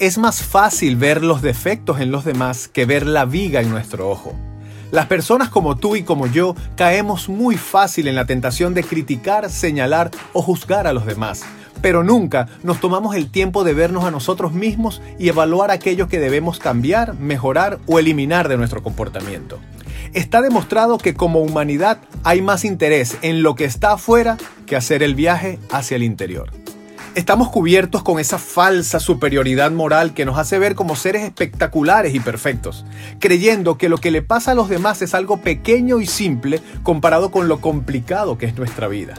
Es más fácil ver los defectos en los demás que ver la viga en nuestro ojo. Las personas como tú y como yo caemos muy fácil en la tentación de criticar, señalar o juzgar a los demás, pero nunca nos tomamos el tiempo de vernos a nosotros mismos y evaluar aquello que debemos cambiar, mejorar o eliminar de nuestro comportamiento. Está demostrado que como humanidad hay más interés en lo que está afuera que hacer el viaje hacia el interior. Estamos cubiertos con esa falsa superioridad moral que nos hace ver como seres espectaculares y perfectos, creyendo que lo que le pasa a los demás es algo pequeño y simple comparado con lo complicado que es nuestra vida.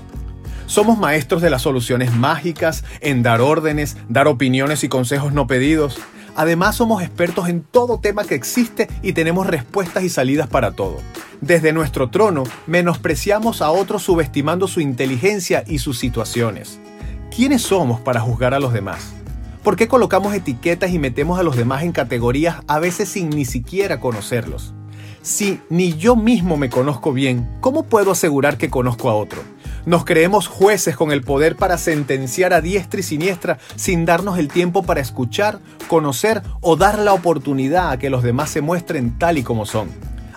Somos maestros de las soluciones mágicas, en dar órdenes, dar opiniones y consejos no pedidos. Además somos expertos en todo tema que existe y tenemos respuestas y salidas para todo. Desde nuestro trono menospreciamos a otros subestimando su inteligencia y sus situaciones. ¿Quiénes somos para juzgar a los demás? ¿Por qué colocamos etiquetas y metemos a los demás en categorías a veces sin ni siquiera conocerlos? Si ni yo mismo me conozco bien, ¿cómo puedo asegurar que conozco a otro? Nos creemos jueces con el poder para sentenciar a diestra y siniestra sin darnos el tiempo para escuchar, conocer o dar la oportunidad a que los demás se muestren tal y como son.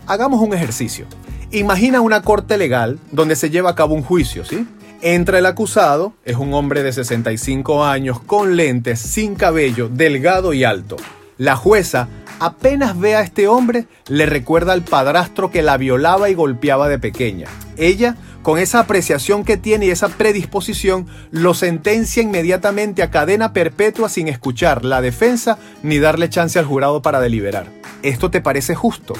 Hagamos un ejercicio. Imagina una corte legal donde se lleva a cabo un juicio, ¿sí? Entra el acusado, es un hombre de 65 años, con lentes, sin cabello, delgado y alto. La jueza, apenas ve a este hombre, le recuerda al padrastro que la violaba y golpeaba de pequeña. Ella, con esa apreciación que tiene y esa predisposición, lo sentencia inmediatamente a cadena perpetua sin escuchar la defensa ni darle chance al jurado para deliberar. ¿Esto te parece justo?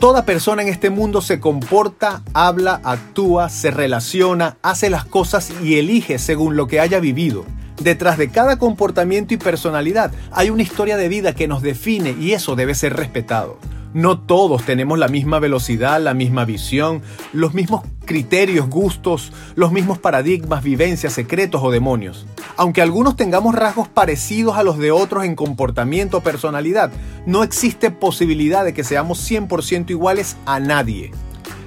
Toda persona en este mundo se comporta, habla, actúa, se relaciona, hace las cosas y elige según lo que haya vivido. Detrás de cada comportamiento y personalidad hay una historia de vida que nos define y eso debe ser respetado. No todos tenemos la misma velocidad, la misma visión, los mismos criterios, gustos, los mismos paradigmas, vivencias, secretos o demonios. Aunque algunos tengamos rasgos parecidos a los de otros en comportamiento o personalidad, no existe posibilidad de que seamos 100% iguales a nadie.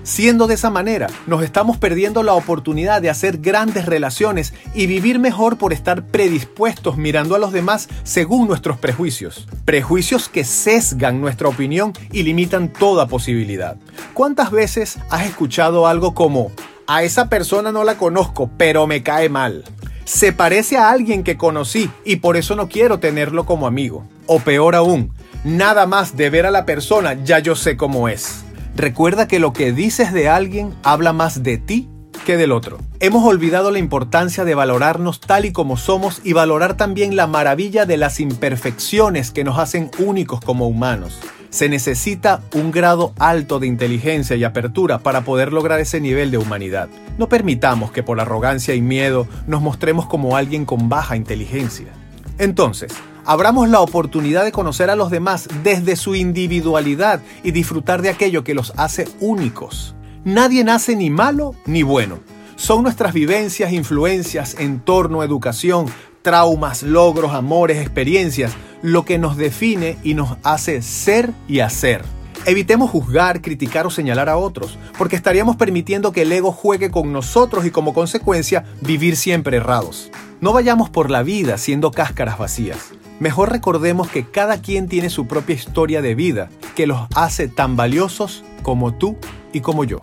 Siendo de esa manera, nos estamos perdiendo la oportunidad de hacer grandes relaciones y vivir mejor por estar predispuestos mirando a los demás según nuestros prejuicios. Prejuicios que sesgan nuestra opinión y limitan toda posibilidad. ¿Cuántas veces has escuchado algo como, a esa persona no la conozco, pero me cae mal? Se parece a alguien que conocí y por eso no quiero tenerlo como amigo. O peor aún, nada más de ver a la persona ya yo sé cómo es. Recuerda que lo que dices de alguien habla más de ti que del otro. Hemos olvidado la importancia de valorarnos tal y como somos y valorar también la maravilla de las imperfecciones que nos hacen únicos como humanos. Se necesita un grado alto de inteligencia y apertura para poder lograr ese nivel de humanidad. No permitamos que por arrogancia y miedo nos mostremos como alguien con baja inteligencia. Entonces, abramos la oportunidad de conocer a los demás desde su individualidad y disfrutar de aquello que los hace únicos. Nadie nace ni malo ni bueno. Son nuestras vivencias, influencias, entorno, educación, traumas, logros, amores, experiencias, lo que nos define y nos hace ser y hacer. Evitemos juzgar, criticar o señalar a otros, porque estaríamos permitiendo que el ego juegue con nosotros y como consecuencia vivir siempre errados. No vayamos por la vida siendo cáscaras vacías. Mejor recordemos que cada quien tiene su propia historia de vida que los hace tan valiosos como tú y como yo.